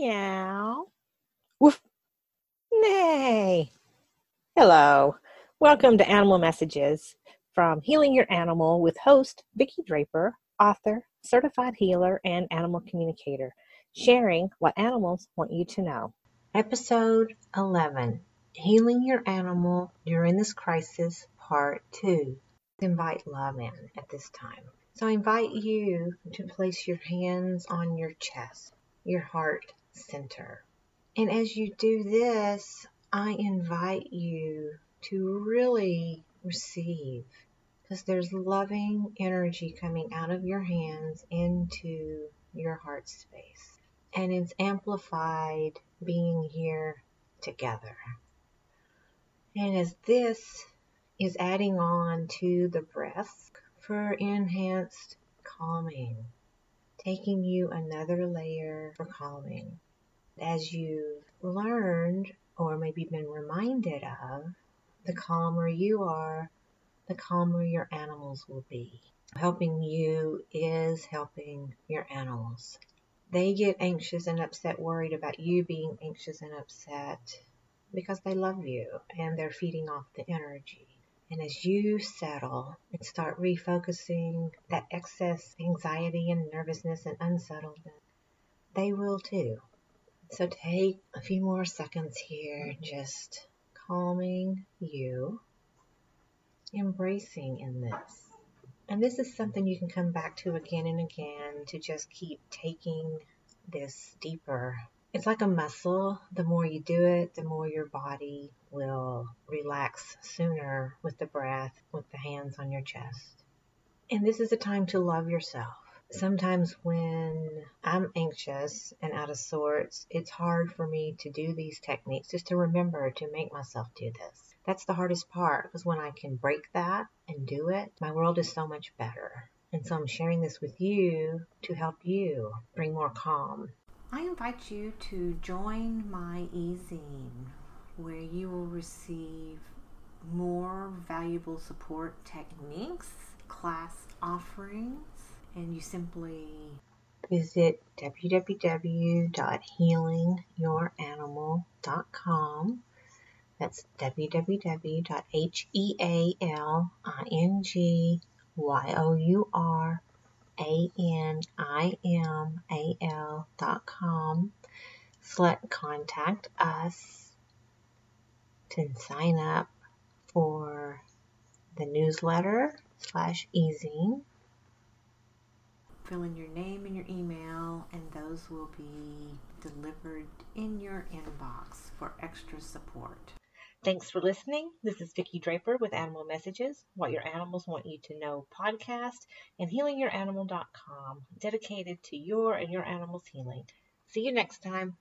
Meow. Woof. Nay. Hello. Welcome to Animal Messages from Healing Your Animal with host Vicki Draper, author, certified healer, and animal communicator, sharing what animals want you to know. Episode 11 Healing Your Animal During This Crisis, Part 2. Invite love in at this time. So I invite you to place your hands on your chest, your heart center. And as you do this, I invite you to really receive because there's loving energy coming out of your hands into your heart space. And it's amplified being here together. And as this is adding on to the breath for enhanced calming, taking you another layer for calming. As you've learned or maybe been reminded of, the calmer you are, the calmer your animals will be. Helping you is helping your animals. They get anxious and upset, worried about you being anxious and upset because they love you and they're feeding off the energy. And as you settle and start refocusing that excess anxiety and nervousness and unsettledness, they will too. So take a few more seconds here, just calming you, embracing in this. And this is something you can come back to again and again to just keep taking this deeper it's like a muscle. The more you do it, the more your body will relax sooner with the breath, with the hands on your chest. And this is a time to love yourself. Sometimes when I'm anxious and out of sorts, it's hard for me to do these techniques, just to remember to make myself do this. That's the hardest part because when I can break that and do it, my world is so much better. And so I'm sharing this with you to help you bring more calm I invite you to join my e-zine where you will receive more valuable support techniques, class offerings, and you simply visit www.healingyouranimal.com. That's www.healingyour a-N-I-M-A-L dot com. Select contact us to sign up for the newsletter slash e-zine. Fill in your name and your email, and those will be delivered in your inbox for extra support. Thanks for listening. This is Vicki Draper with Animal Messages, What Your Animals Want You to Know podcast, and HealingYourAnimal.com, dedicated to your and your animal's healing. See you next time.